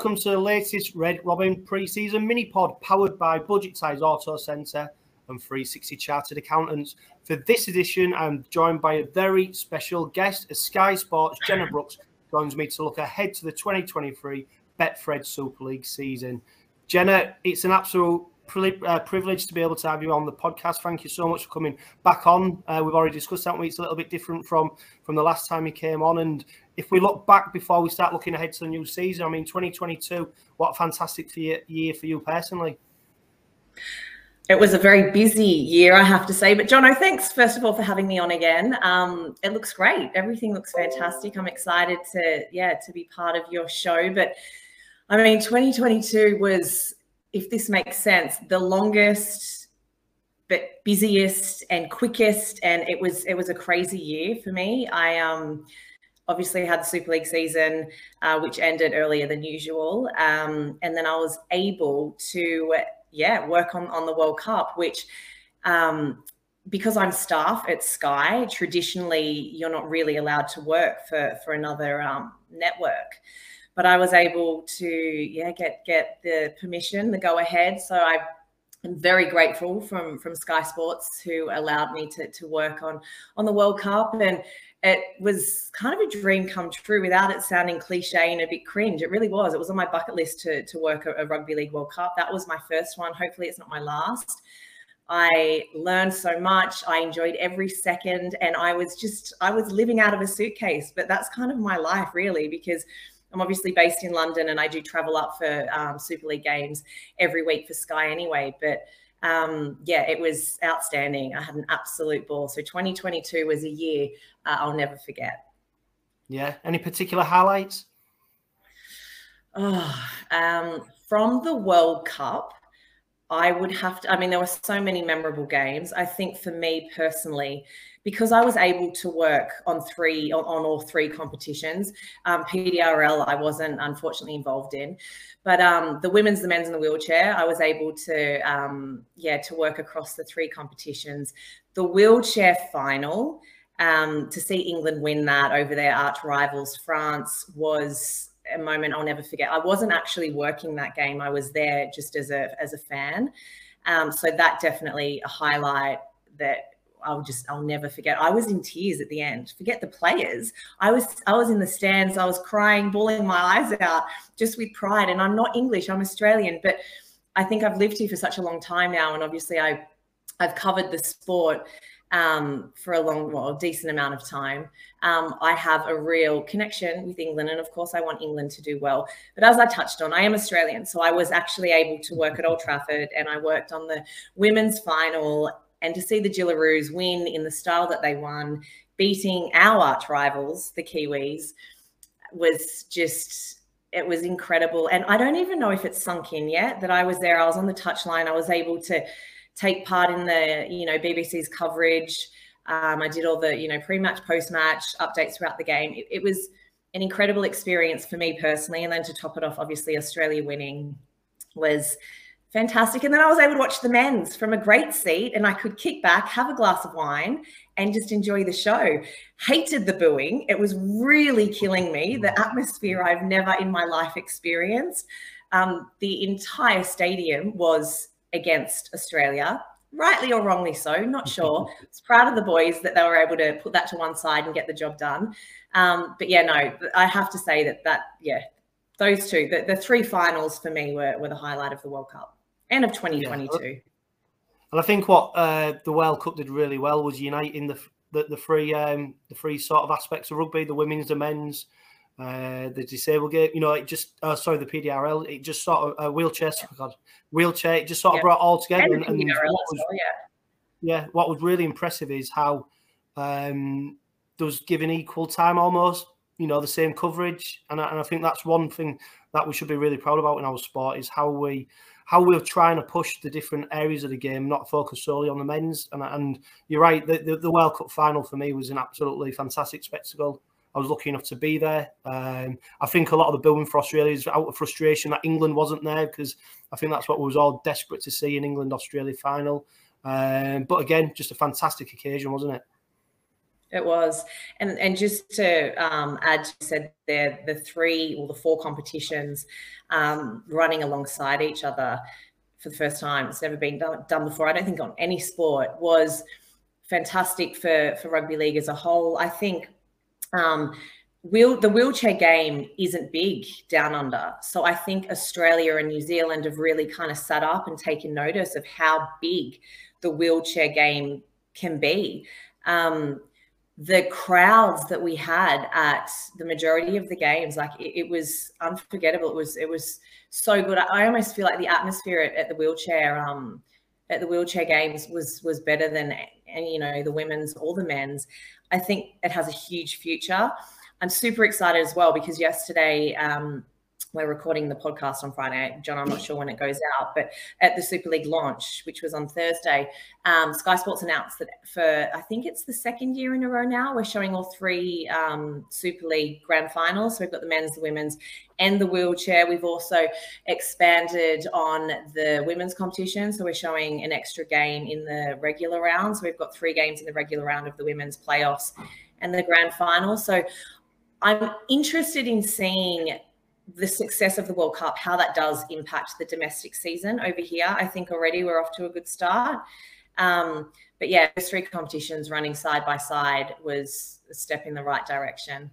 Welcome to the latest Red Robin pre-season mini pod powered by Budget Size Auto Centre and 360 Chartered Accountants. For this edition, I'm joined by a very special guest, a Sky Sports Jenna Brooks joins me to look ahead to the 2023 Betfred Super League season. Jenna, it's an absolute uh, privilege to be able to have you on the podcast. Thank you so much for coming back on. Uh, we've already discussed that. It's a little bit different from from the last time you came on. And if we look back before we start looking ahead to the new season, I mean, 2022, what a fantastic year for you personally. It was a very busy year, I have to say. But Jono, thanks first of all for having me on again. Um, it looks great. Everything looks fantastic. I'm excited to yeah to be part of your show. But I mean, 2022 was if this makes sense, the longest but busiest and quickest and it was it was a crazy year for me. I um obviously had the Super League season, uh, which ended earlier than usual, um, and then I was able to yeah work on on the World Cup, which. Um, because I'm staff at Sky, traditionally you're not really allowed to work for for another um, network but I was able to yeah get get the permission, the go ahead. So I am very grateful from from Sky Sports who allowed me to to work on on the World Cup and it was kind of a dream come true without it sounding cliche and a bit cringe. It really was. It was on my bucket list to, to work a, a Rugby League World Cup. That was my first one. Hopefully, it's not my last. I learned so much. I enjoyed every second. And I was just, I was living out of a suitcase. But that's kind of my life, really, because I'm obviously based in London and I do travel up for um, Super League games every week for Sky anyway. But um, yeah, it was outstanding. I had an absolute ball. So 2022 was a year uh, I'll never forget. Yeah. Any particular highlights? Oh, um, from the World Cup, I would have to, I mean, there were so many memorable games. I think for me personally, because I was able to work on three on, on all three competitions. Um, PDRL I wasn't unfortunately involved in, but um, the women's, the men's, and the wheelchair I was able to um, yeah to work across the three competitions. The wheelchair final um, to see England win that over their arch rivals France was a moment I'll never forget. I wasn't actually working that game; I was there just as a as a fan. Um, so that definitely a highlight that I'll just I'll never forget. I was in tears at the end. Forget the players. I was I was in the stands. I was crying, bawling my eyes out, just with pride. And I'm not English. I'm Australian, but I think I've lived here for such a long time now, and obviously I I've covered the sport um, for a long, well, decent amount of time. Um, I have a real connection with England, and of course, I want England to do well. But as I touched on, I am Australian, so I was actually able to work at Old Trafford, and I worked on the women's final and to see the Jillaroos win in the style that they won, beating our arch rivals, the Kiwis, was just it was incredible. And I don't even know if it's sunk in yet that I was there. I was on the touchline. I was able to take part in the you know BBC's coverage. Um, I did all the you know pre-match, post-match updates throughout the game. It, it was an incredible experience for me personally. And then to top it off, obviously Australia winning was fantastic. And then I was able to watch the men's from a great seat and I could kick back, have a glass of wine, and just enjoy the show. Hated the booing. It was really killing me. The atmosphere I've never in my life experienced. Um, the entire stadium was against Australia, rightly or wrongly so, not sure. I was proud of the boys that they were able to put that to one side and get the job done. Um, but yeah, no, I have to say that that, yeah, those two, the, the three finals for me were, were the highlight of the World Cup and of 2022. Yeah. And I think what uh, the World Cup did really well was uniting the the, the three um, the three sort of aspects of rugby: the women's, the men's, uh, the disabled game. You know, it just uh, sorry, the PDRL. It just sort of uh, wheelchair. Yeah. God, wheelchair. It just sort of brought all together. And, and, and what was, well, yeah. yeah, what was really impressive is how um, there was given equal time almost. You know, the same coverage, and I, and I think that's one thing that we should be really proud about in our sport is how we how we're trying to push the different areas of the game, not focus solely on the men's. And, and you're right, the, the, the, World Cup final for me was an absolutely fantastic spectacle. I was lucky enough to be there. Um, I think a lot of the building for Australia is out of frustration that England wasn't there because I think that's what we was all desperate to see in England Australia final. Um, but again, just a fantastic occasion, wasn't it? It was, and and just to um, add, you said there the three or the four competitions um, running alongside each other for the first time. It's never been done, done before. I don't think on any sport was fantastic for for rugby league as a whole. I think um, wheel the wheelchair game isn't big down under, so I think Australia and New Zealand have really kind of sat up and taken notice of how big the wheelchair game can be. Um, the crowds that we had at the majority of the games, like it, it was unforgettable. It was it was so good. I, almost feel like the atmosphere at, at the wheelchair um, at the wheelchair games was was better than and you know the women's or the men's. I think it has a huge future. I'm super excited as well because yesterday um, we're recording the podcast on Friday. John, I'm not sure when it goes out, but at the Super League launch, which was on Thursday, um, Sky Sports announced that for I think it's the second year in a row now, we're showing all three um, Super League grand finals. So we've got the men's, the women's, and the wheelchair. We've also expanded on the women's competition. So we're showing an extra game in the regular round. So we've got three games in the regular round of the women's playoffs and the grand final. So I'm interested in seeing the success of the World Cup, how that does impact the domestic season over here. I think already we're off to a good start. Um, but yeah, those three competitions running side by side was a step in the right direction.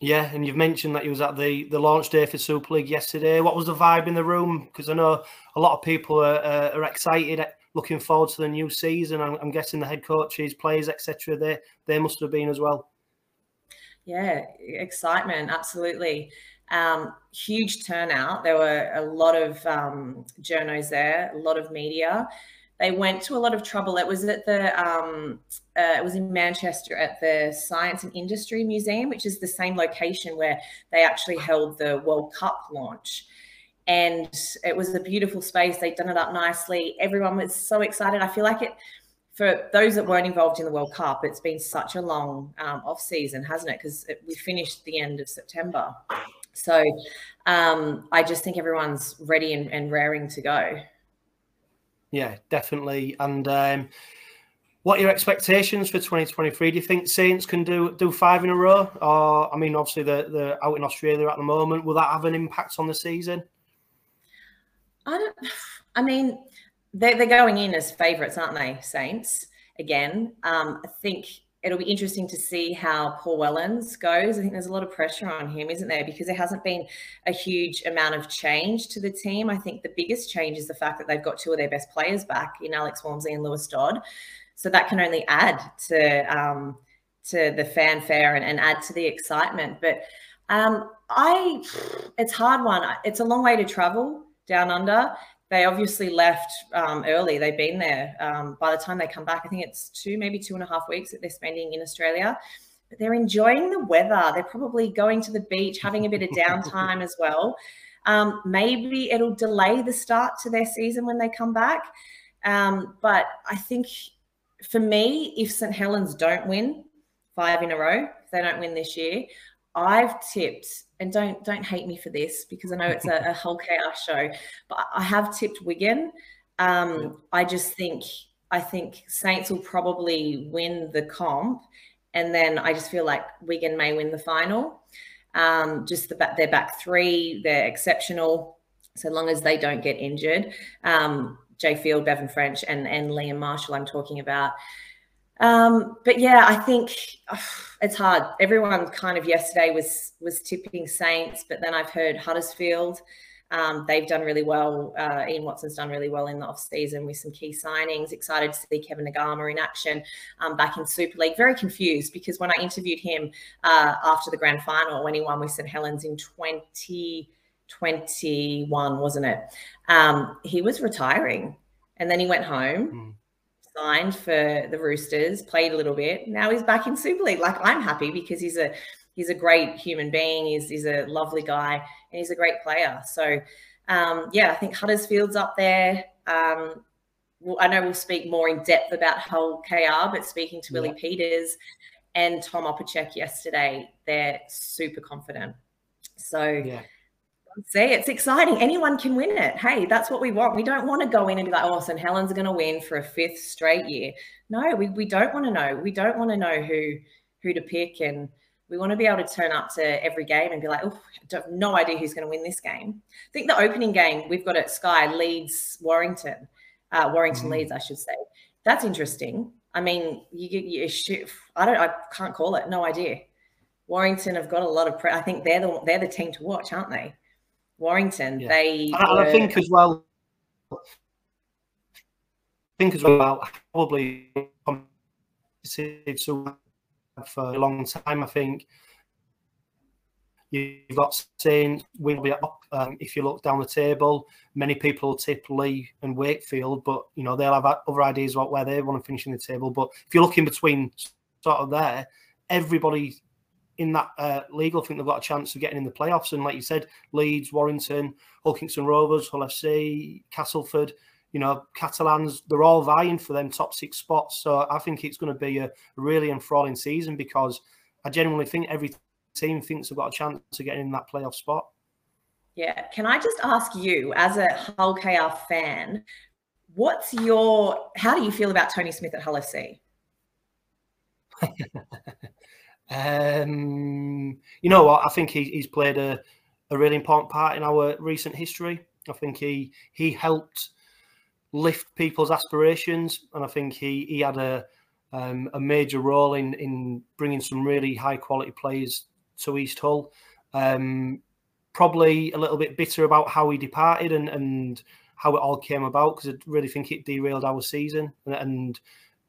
Yeah, and you've mentioned that you was at the the launch day for Super League yesterday. What was the vibe in the room? Because I know a lot of people are, uh, are excited, looking forward to the new season. I'm, I'm guessing the head coaches, players, etc. They they must have been as well. Yeah, excitement, absolutely. Um, huge turnout. There were a lot of um, journos there, a lot of media. They went to a lot of trouble. It was at the um, uh, it was in Manchester at the Science and Industry Museum, which is the same location where they actually held the World Cup launch. And it was a beautiful space. They'd done it up nicely. Everyone was so excited. I feel like it for those that weren't involved in the World Cup, it's been such a long um, off season, hasn't it? Because we finished the end of September. So um, I just think everyone's ready and, and raring to go. Yeah, definitely. And um, what are your expectations for 2023? Do you think Saints can do do five in a row? Or I mean, obviously they're, they're out in Australia at the moment. Will that have an impact on the season? I don't. I mean, they're, they're going in as favourites, aren't they? Saints again. Um, I think it'll be interesting to see how Paul Wellens goes. I think there's a lot of pressure on him, isn't there? Because there hasn't been a huge amount of change to the team. I think the biggest change is the fact that they've got two of their best players back in Alex Walmsley and Lewis Dodd. So that can only add to um, to the fanfare and, and add to the excitement. But um, I, it's hard one. It's a long way to travel down under they obviously left um, early. They've been there. Um, by the time they come back, I think it's two, maybe two and a half weeks that they're spending in Australia. But they're enjoying the weather. They're probably going to the beach, having a bit of downtime as well. Um, maybe it'll delay the start to their season when they come back. Um, but I think for me, if St. Helens don't win five in a row, if they don't win this year, I've tipped, and don't don't hate me for this because I know it's a, a whole chaos show, but I have tipped Wigan. Um, I just think I think Saints will probably win the comp, and then I just feel like Wigan may win the final. Um, just the back, their back three, they're exceptional, so long as they don't get injured. Um, Jai Field, Bevan French, and and Liam Marshall. I'm talking about. Um, but yeah, I think oh, it's hard. Everyone kind of yesterday was was tipping Saints, but then I've heard Huddersfield. Um, they've done really well. Uh, Ian Watson's done really well in the off season with some key signings. Excited to see Kevin Naiqama in action um, back in Super League. Very confused because when I interviewed him uh, after the grand final when he won with St Helens in 2021, wasn't it? Um, he was retiring and then he went home. Mm signed for the Roosters, played a little bit. Now he's back in Super League. Like I'm happy because he's a he's a great human being. He's he's a lovely guy and he's a great player. So um, yeah, I think Huddersfield's up there. Um, well, I know we'll speak more in depth about Hull KR, but speaking to yeah. Willie Peters and Tom Opacic yesterday, they're super confident. So yeah. See, it's exciting. Anyone can win it. Hey, that's what we want. We don't want to go in and be like, oh, St. Helens are going to win for a fifth straight year. No, we, we don't want to know. We don't want to know who who to pick, and we want to be able to turn up to every game and be like, oh, I have no idea who's going to win this game. I think the opening game we've got at Sky Leeds Warrington, uh, Warrington mm. Leeds, I should say. That's interesting. I mean, you, get you shoot. I don't. I can't call it. No idea. Warrington have got a lot of. Pre- I think they're the they're the team to watch, aren't they? Warrington. Yeah. They. And were, I think as well. I think as well probably so for a long time. I think you've got Saints be up. Um, if you look down the table, many people tip Leigh and Wakefield, but you know they'll have other ideas about where they want to finish in the table. But if you look in between, sort of there, everybody in that uh, league, I think they've got a chance of getting in the playoffs. And like you said, Leeds, Warrington, Hull Kingston Rovers, Hull FC, Castleford, you know, Catalans, they're all vying for them top six spots. So I think it's going to be a really enthralling season because I genuinely think every team thinks they've got a chance of getting in that playoff spot. Yeah. Can I just ask you, as a Hull KR fan, what's your, how do you feel about Tony Smith at Hull FC? Um, you know what? I think he, he's played a, a really important part in our recent history. I think he he helped lift people's aspirations, and I think he he had a um, a major role in in bringing some really high quality players to East Hull. Um, probably a little bit bitter about how he departed and and how it all came about because I really think it derailed our season and, and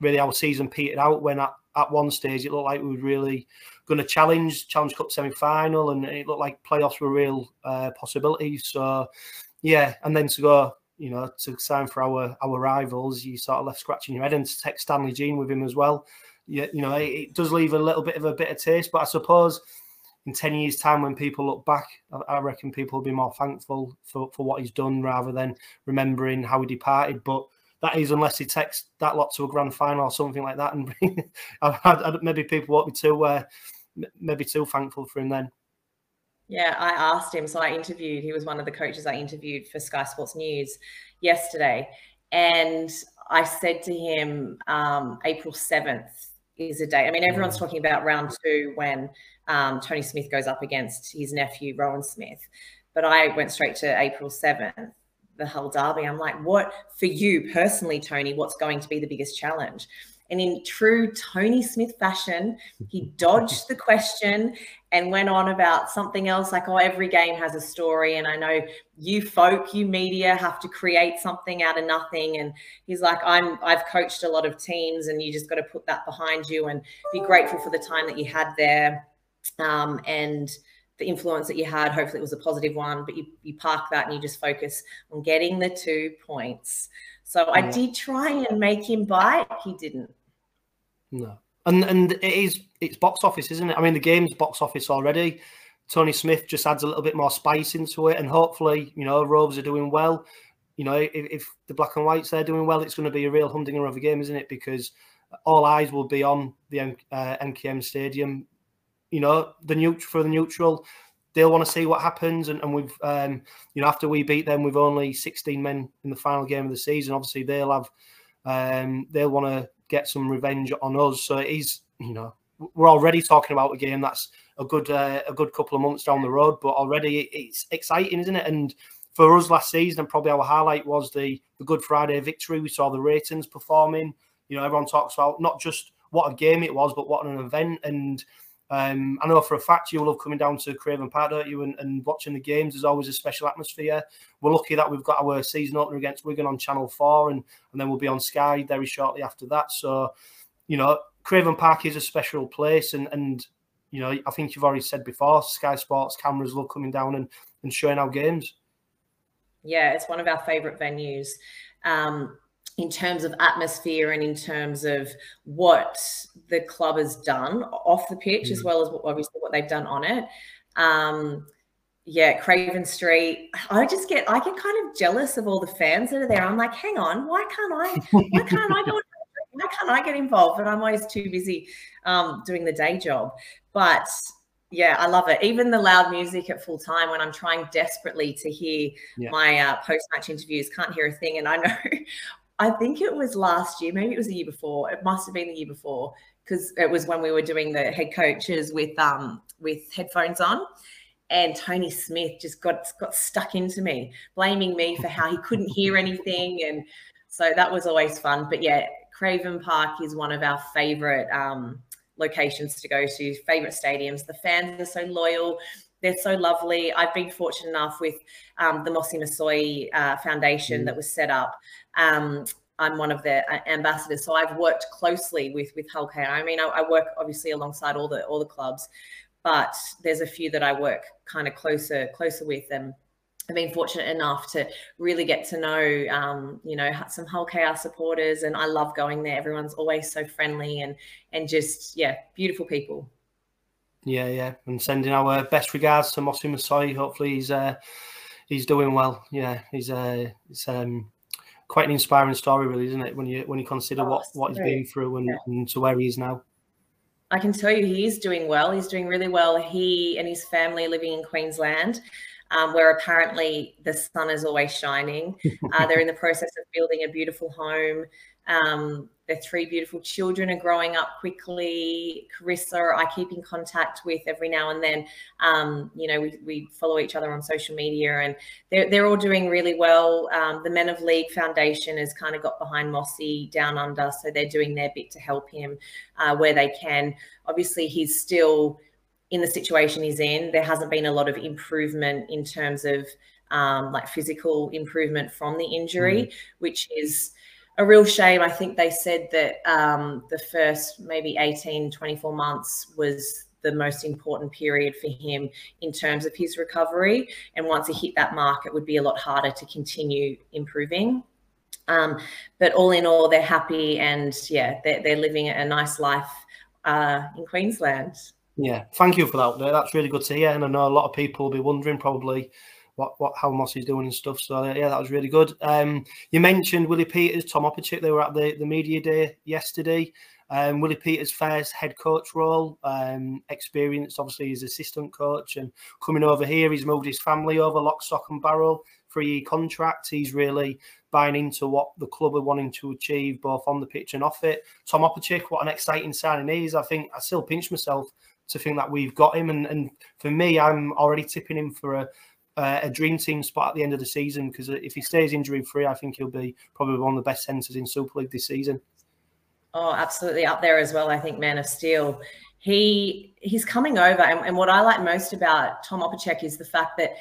really our season petered out when at, at one stage it looked like we were really going to challenge Challenge Cup semi final, and it looked like playoffs were a real uh, possibility. So, yeah, and then to go, you know, to sign for our our rivals, you sort of left scratching your head, and to take Stanley Gene with him as well. Yeah, you know, it, it does leave a little bit of a bitter taste, but I suppose in 10 years' time, when people look back, I, reckon people will be more thankful for, for what he's done rather than remembering how he departed. But that is unless he takes that lot to a grand final or something like that. And I, I, maybe people won't be too uh, maybe too thankful for him then. Yeah, I asked him. So I interviewed. He was one of the coaches I interviewed for Sky Sports News yesterday, and I said to him, um, April seventh is a day. I mean, everyone's mm. talking about round two when um, Tony Smith goes up against his nephew Rohan Smith, but I went straight to April seventh the Hull Derby. I'm like, what for you personally, Tony? What's going to be the biggest challenge? And in true Tony Smith fashion, he dodged the question and went on about something else like, oh, every game has a story. And I know you folk, you media have to create something out of nothing. And he's like, I'm I've coached a lot of teams and you just got to put that behind you and be grateful for the time that you had there. Um, and the influence that you had. Hopefully, it was a positive one, but you, you park that and you just focus on getting the two points. So I did try and make him bite. He didn't. No, and and it is it's box office, isn't it? I mean, the game's box office already. Tony Smith just adds a little bit more spice into it, and hopefully, you know, Rovers are doing well. You know, if, if the black and whites are doing well, it's going to be a real humdinger of a game, isn't it? Because all eyes will be on the uh, MKM Stadium you know, the neutral for the neutral, they'll want to see what happens. And, and we've, um, you know, after we beat them with only 16 men in the final game of the season, obviously they'll have, um, they'll want to get some revenge on us. So it is, you know, we're already talking about a game that's a good, uh, a good couple of months down the road, but already it's exciting, isn't it? And for us last season, and probably our highlight was the the Good Friday victory. We saw the ratings performing. You know, everyone talks about not just what a game it was, but what an event and um, I know for a fact you love coming down to Craven Park, don't you? And, and, watching the games. There's always a special atmosphere. We're lucky that we've got our season opener against Wigan on Channel 4, and, and then we'll be on Sky very shortly after that. So, you know, Craven Park is a special place. And, and you know, I think you've already said before, Sky Sports cameras love coming down and, and showing our games. Yeah, it's one of our favourite venues. Um, in terms of atmosphere and in terms of what the club has done off the pitch, mm. as well as what, obviously what they've done on it. Um, yeah, Craven Street. I just get I get kind of jealous of all the fans that are there. I'm like, hang on, why can't I? Why can't I go? Why can't I get involved? But I'm always too busy um, doing the day job. But Yeah, I love it. Even the loud music at full time when I'm trying desperately to hear yeah. my uh, post match interviews, can't hear a thing. And I know, I think it was last year, maybe it was the year before. It must have been the year before because it was when we were doing the head coaches with um with headphones on. And Tony Smith just got got stuck into me, blaming me for how he couldn't hear anything, and so that was always fun. But yeah, Craven Park is one of our favorite um, locations to go to, favorite stadiums. The fans are so loyal. They're so lovely. I've been fortunate enough with um, the Mossy Masoe uh, Foundation mm. that was set up. Um, I'm one of their uh, ambassadors, so I've worked closely with with Hull KR. I mean, I, I, work obviously alongside all the all the clubs, but there's a few that I work kind of closer closer with, and I've been fortunate enough to really get to know, um, you know, some Hull KR supporters, and I love going there. Everyone's always so friendly and and just yeah, beautiful people. Yeah, yeah, and sending our best regards to Mossy Masoe. Hopefully, he's uh, he's doing well. Yeah, he's uh, it's um, quite an inspiring story, really, isn't it? When you when you consider oh, what what he's been through and, yeah. and to where he is now. I can tell you, he is doing well. He's doing really well. He and his family living in Queensland um, where apparently the sun is always shining. Uh, they're in the process of building a beautiful home. Um, their three beautiful children are growing up quickly. Carissa, I keep in contact with every now and then. Um, you know, we, we follow each other on social media and they're, they're all doing really well. Um, the Men of League Foundation has kind of got behind Mossy down under, so they're doing their bit to help him uh, where they can. Obviously, he's still in the situation he's in, there hasn't been a lot of improvement in terms of um, like physical improvement from the injury, mm. which is a real shame. I think they said that um, the first maybe 18, 24 months was the most important period for him in terms of his recovery. And once he hit that mark, it would be a lot harder to continue improving. Um, but all in all, they're happy and yeah, they're, they're living a nice life uh, in Queensland. Yeah, thank you for that. That's really good to hear, and I know a lot of people will be wondering probably what what how Moss is doing and stuff. So yeah, that was really good. Um, you mentioned Willie Peters, Tom Opacic. They were at the, the media day yesterday. Um, Willie Peters' first head coach role, um, experienced obviously as assistant coach, and coming over here, he's moved his family over, lock, stock, and barrel, three year contract. He's really buying into what the club are wanting to achieve, both on the pitch and off it. Tom Opacic, what an exciting signing he is. I think I still pinch myself to think that we've got him. And, and for me, I'm already tipping him for a, a dream team spot at the end of the season because if he stays injury free, I think he'll be probably one of the best centres in Super League this season. Oh, absolutely up there as well. I think Man of Steel. He he's coming over, and, and what I like most about Tom Opacic is the fact that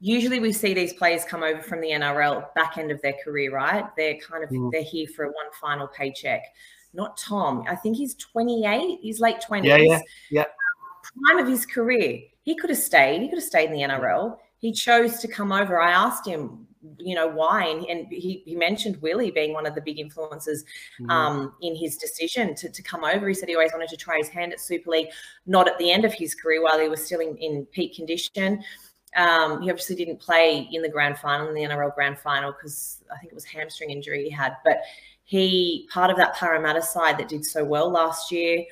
usually we see these players come over from the NRL back end of their career, right? They're kind of mm. they're here for one final paycheck. Not Tom. I think he's 28. He's late 20s. Yeah, yeah, yeah prime of his career. He could have stayed. He could have stayed in the NRL. He chose to come over. I asked him, you know, why, and, and he, he mentioned Willie being one of the big influences mm-hmm. um, in his decision to, to come over. He said he always wanted to try his hand at Super League, not at the end of his career while he was still in, in peak condition. Um, he obviously didn't play in the grand final, in the NRL grand final, because I think it was hamstring injury he had. But he part of that Parramatta side that did so well last year.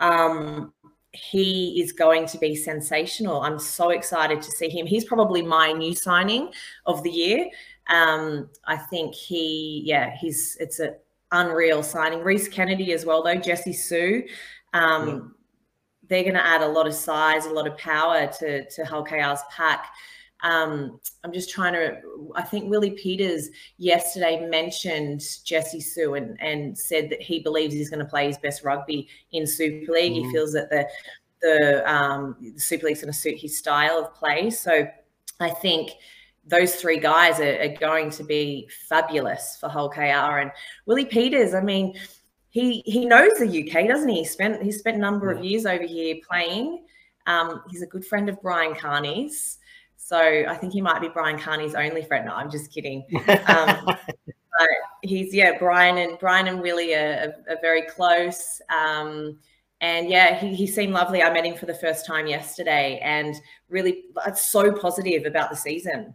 Um, he is going to be sensational. I'm so excited to see him. He's probably my new signing of the year. Um, I think he, yeah, he's it's an unreal signing. Rhys Kennedy as well, though. Jesse Sue. Um, yeah. They're going to add a lot of size, a lot of power to to Hull KR's pack. Um, I'm just trying to. I think Willie Peters yesterday mentioned Jesse Sue and, and said that he believes he's going to play his best rugby in Super League. Mm. He feels that the the, um, the Super League's going to suit his style of play. So I think those three guys are, are, going to be fabulous for Hull KR. And Willie Peters, I mean, he he knows the UK, doesn't he? He spent he spent a number yeah. of years over here playing. Um, he's a good friend of Brian Carney's. So I think he might be Brian Carney's only friend. No, I'm just kidding. Um, but he's yeah, Brian and Brian and Willie are, are, are very close. Um, and yeah, he, he seemed lovely. I met him for the first time yesterday, and really, it's so positive about the season.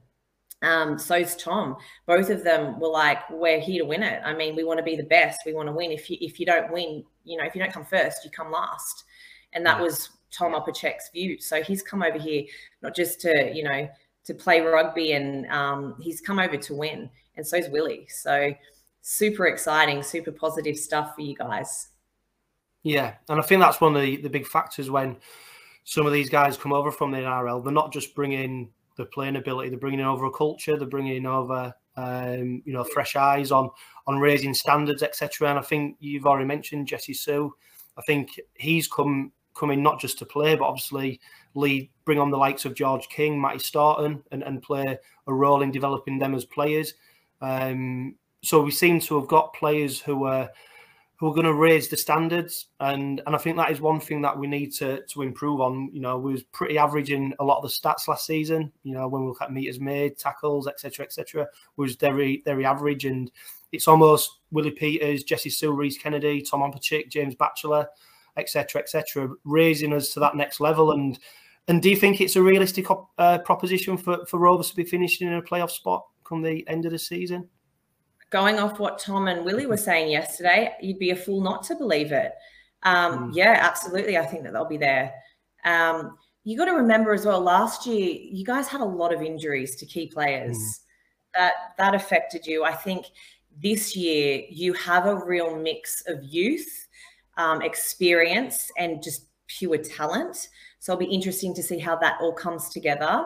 Um, so's Tom. Both of them were like, "We're here to win it. I mean, we want to be the best. We want to win. If you if you don't win, you know, if you don't come first, you come last." And that was Tom Opacic's view. So he's come over here not just to, you know, to play rugby and um, he's come over to win. And so is Willie. So super exciting, super positive stuff for you guys. Yeah. And I think that's one of the, the big factors when some of these guys come over from the NRL. They're not just bringing the playing ability, they're bringing over a culture, they're bringing over um, you know, fresh eyes on on raising standards, etc. And I think you've already mentioned Jesse Sue. I think he's come coming not just to play, but obviously lead, bring on the likes of George King, Matty Storton, and, and play a role in developing them as players. Um, so we seem to have got players who are who are going to raise the standards, and and I think that is one thing that we need to to improve on. You know, we was pretty average in a lot of the stats last season. You know, when we look at meters made, tackles, etc., etc., was very very average, and it's almost Willie Peters, Jesse Sue, Rhys Kennedy, Tom Opacic, James Batchelor, etc., etc., raising us to that next level. And and do you think it's a realistic uh, proposition for for Rovers to be finishing in a playoff spot come the end of the season? going off what Tom and Willie were saying yesterday, you'd be a fool not to believe it. Um, mm. Yeah, absolutely. I think that they'll be there. Um, you got to remember as well. Last year, you guys had a lot of injuries to key players. Mm. That that affected you. I think this year you have a real mix of youth, um, experience, and just pure talent. So it'll be interesting to see how that all comes together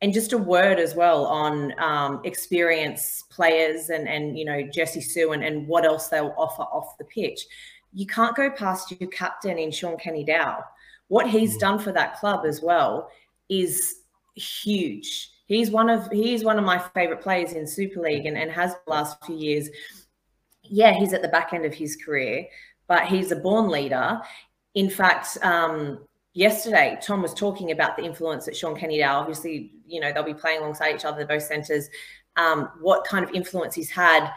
and just a word as well on um, experience players and and you know Jesse Sue and, and what else they'll offer off the pitch. You can't go past your captain in Shaun Kenny-Dowall. What he's mm. done for that club as well is huge. He's one of he's one of my favorite players in Super League and, and has the last few years. Yeah, he's at the back end of his career, but he's a born leader. In fact, um, yesterday, Tom was talking about the influence that Shaun Kenny-Dowall, obviously, you know, they'll be playing alongside each other, both centres, um, what kind of influence he's had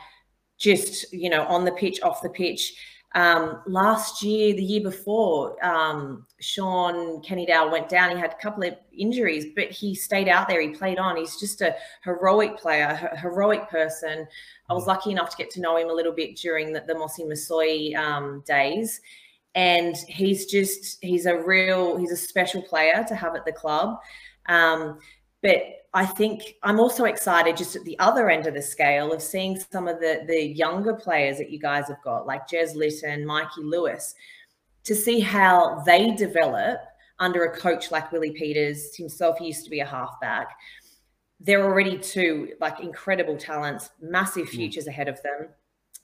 just, you know, on the pitch, off the pitch. Um, last year, the year before, um, Shaun Kenny-Dowall went down. He had a couple of injuries, but he stayed out there. He played on. He's just a heroic player, a heroic person. I was lucky enough to get to know him a little bit during the, the Mossy Masoe um, days and he's just he's a real he's a special player to have at the club um, but I think I'm also excited just at the other end of the scale of seeing some of the the younger players that you guys have got, like Jez Litton, Mikey Lewis, to see how they develop under a coach like Willie Peters himself. He used to be a halfback. They're already two like incredible talents, massive mm. futures ahead of them.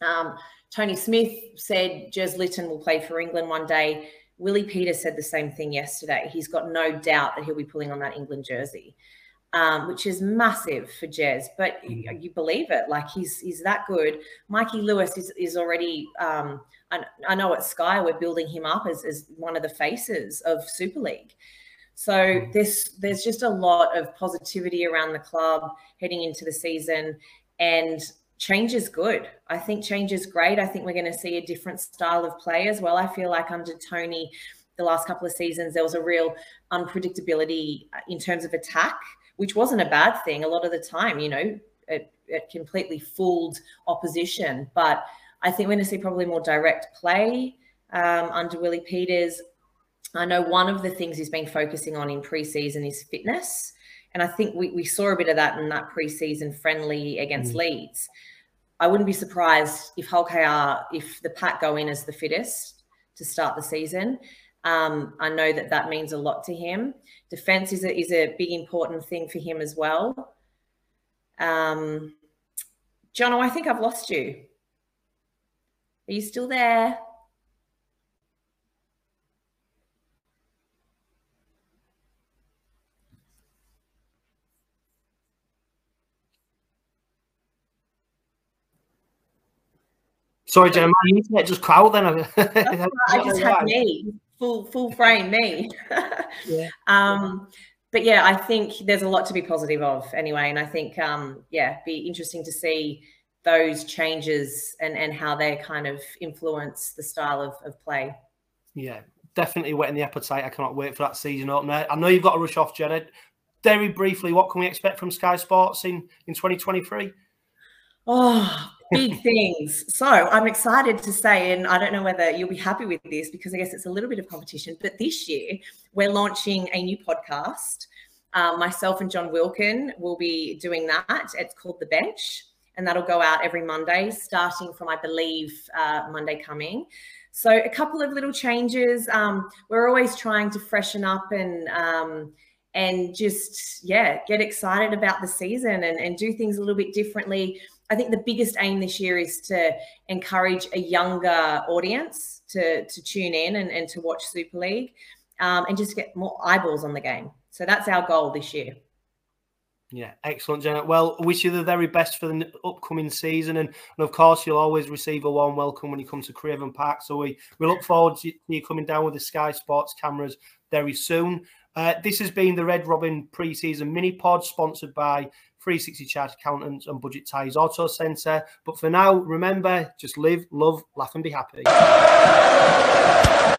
Um, Tony Smith said Jez Litton will play for England one day. Willie Peters said the same thing yesterday. He's got no doubt that he'll be pulling on that England jersey, um, which is massive for Jez. But you, mm. you, believe it, like he's he's that good. Mikey Lewis is is already. Um, I, I, know at Sky we're building him up as, as one of the faces of Super League. So mm. there's there's just a lot of positivity around the club heading into the season, and change is good. I think change is great. I think we're going to see a different style of play as well. I feel like under Tony, the last couple of seasons, there was a real unpredictability in terms of attack, which wasn't a bad thing. A lot of the time, you know, it, it completely fooled opposition. But I think we're going to see probably more direct play um, under Willie Peters. I know one of the things he's been focusing on in preseason is fitness. And I think we, we saw a bit of that in that preseason friendly against mm. Leeds. I wouldn't be surprised if Hull KR, if the pack go in as the fittest to start the season. Um, I know that that means a lot to him. Defense is a, is a big important thing for him as well. Um, Jono, I think I've lost you. Are you still there? Sorry, Jen, my internet just crowd then. I just had me full full frame me. yeah. Um, but yeah, I think there's a lot to be positive of anyway, and I think um, yeah, be interesting to see those changes and and how they kind of influence the style of, of play. Yeah, definitely whetting the appetite. I cannot wait for that season opener. I know you've got to rush off, Janet. Very briefly, what can we expect from Sky Sports in in 2023? Oh, big things. So I'm excited to say, and I don't know whether you'll be happy with this because I guess it's a little bit of competition, but this year we're launching a new podcast. Um, myself and Jon Wilkin will be doing that. It's called The Bench, and that'll go out every Monday, starting from, I believe, uh, Monday coming. So a couple of little changes. Um, we're always trying to freshen up and um, and just yeah get excited about the season and, and do things a little bit differently i think the biggest aim this year is to encourage a younger audience to to tune in and, and to watch super league um, and just get more eyeballs on the game so that's our goal this year yeah, excellent, Janet. Well, wish you the very best for the upcoming season, and, and of course, you'll always receive a warm welcome when you come to Craven Park. So we, we look forward to you coming down with the Sky Sports cameras very soon. Uh, this has been the Red Robin pre-season mini pod sponsored by 360 Chart Accountants and Budget Ties Auto Centre. But for now, remember, just live, love, laugh, and be happy.